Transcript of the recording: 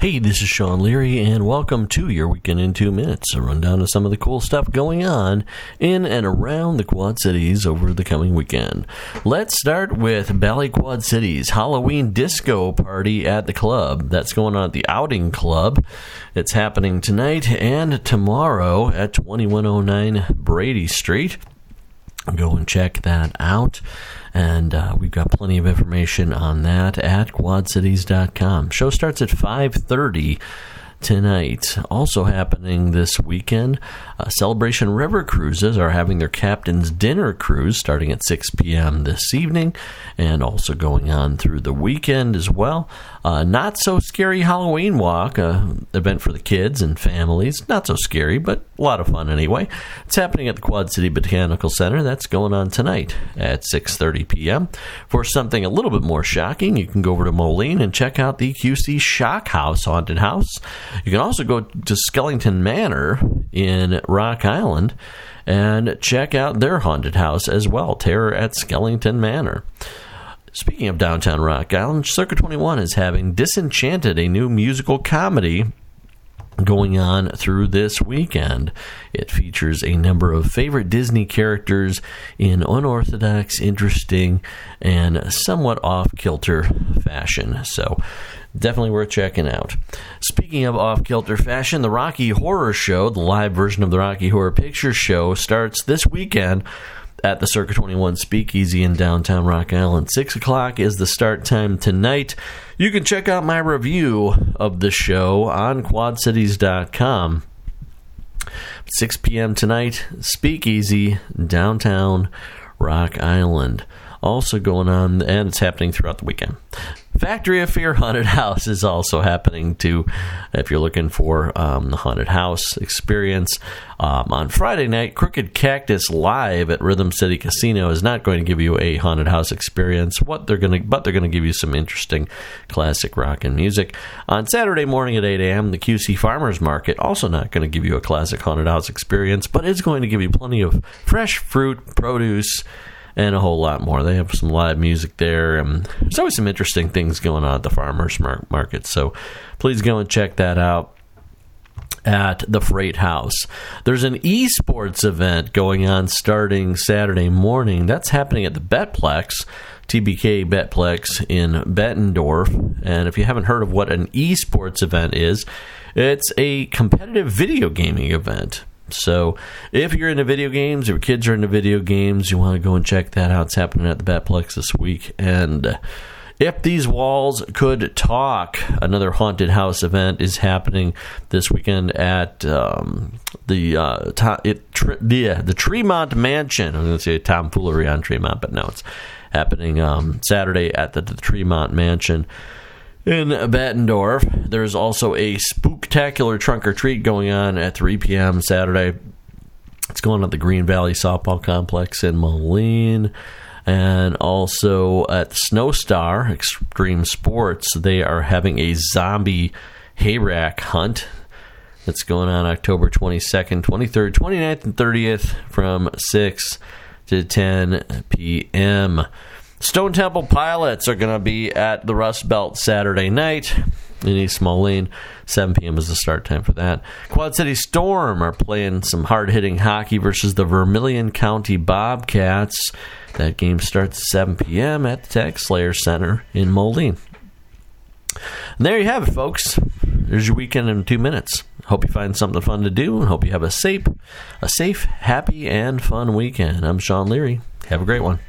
Hey, this is Sean Leary, and welcome to your Weekend in Two Minutes, a rundown of some of the cool stuff going on in and around the Quad Cities over the coming weekend. Let's start with Ballet Quad Cities Halloween Disco Party at the club. That's going on at the Outing Club. It's happening tonight and tomorrow at 2109 Brady Street. Go and check that out and uh, we've got plenty of information on that at quadcities.com. Show starts at 5:30 tonight. Also happening this weekend, uh, Celebration River Cruises are having their captain's dinner cruise starting at 6 p.m. this evening and also going on through the weekend as well. Uh, not so scary Halloween walk, uh, event for the kids and families. Not so scary, but a lot of fun anyway. It's happening at the Quad City Botanical Center. That's going on tonight at 6:30 p.m. For something a little bit more shocking, you can go over to Moline and check out the QC Shock House haunted house. You can also go to Skellington Manor in Rock Island and check out their haunted house as well, Terror at Skellington Manor. Speaking of downtown Rock Island, Circa 21 is having Disenchanted, a new musical comedy going on through this weekend. It features a number of favorite Disney characters in unorthodox, interesting, and somewhat off kilter fashion. So, definitely worth checking out. Speaking of off kilter fashion, the Rocky Horror Show, the live version of the Rocky Horror Picture Show, starts this weekend at the Circa 21 Speakeasy in downtown Rock Island. 6 o'clock is the start time tonight. You can check out my review of the show on quadcities.com. 6 p.m. tonight, Speakeasy, downtown Rock Island. Also going on, and it's happening throughout the weekend. Factory of Fear Haunted House is also happening too. If you're looking for um, the haunted house experience um, on Friday night, Crooked Cactus Live at Rhythm City Casino is not going to give you a haunted house experience. What they're going to, but they're going to give you some interesting classic rock and music. On Saturday morning at 8 a.m., the QC Farmers Market also not going to give you a classic haunted house experience, but it's going to give you plenty of fresh fruit, produce and a whole lot more. They have some live music there, and there's always some interesting things going on at the farmers market. So please go and check that out at the Freight House. There's an esports event going on starting Saturday morning. That's happening at the Betplex. TBK Betplex in Bettendorf. And if you haven't heard of what an esports event is, it's a competitive video gaming event. So if you're into video games, if your kids are into video games, you want to go and check that out. It's happening at the Batplex this week. And if these walls could talk, another haunted house event is happening this weekend at um, the uh, it, tr- the uh, the Tremont Mansion. I'm going to say tomfoolery on Tremont, but no, it's happening um, Saturday at the, the Tremont Mansion in Bettendorf. There's also a spooktacular trunk or treat going on at 3 p.m. Saturday. It's going at the Green Valley Softball Complex in Moline. And also at Snowstar Extreme Sports, they are having a zombie hayrack hunt that's going on October 22nd, 23rd, 29th, and 30th from 6 to 10 p.m. Stone Temple Pilots are going to be at the Rust Belt Saturday night in East Moline. 7 p.m. is the start time for that. Quad City Storm are playing some hard hitting hockey versus the Vermilion County Bobcats. That game starts at 7 p.m. at the TaxSlayer Center in Moline. And there you have it, folks. There's your weekend in two minutes. Hope you find something fun to do and hope you have a safe, a safe, happy, and fun weekend. I'm Sean Leary. Have a great one.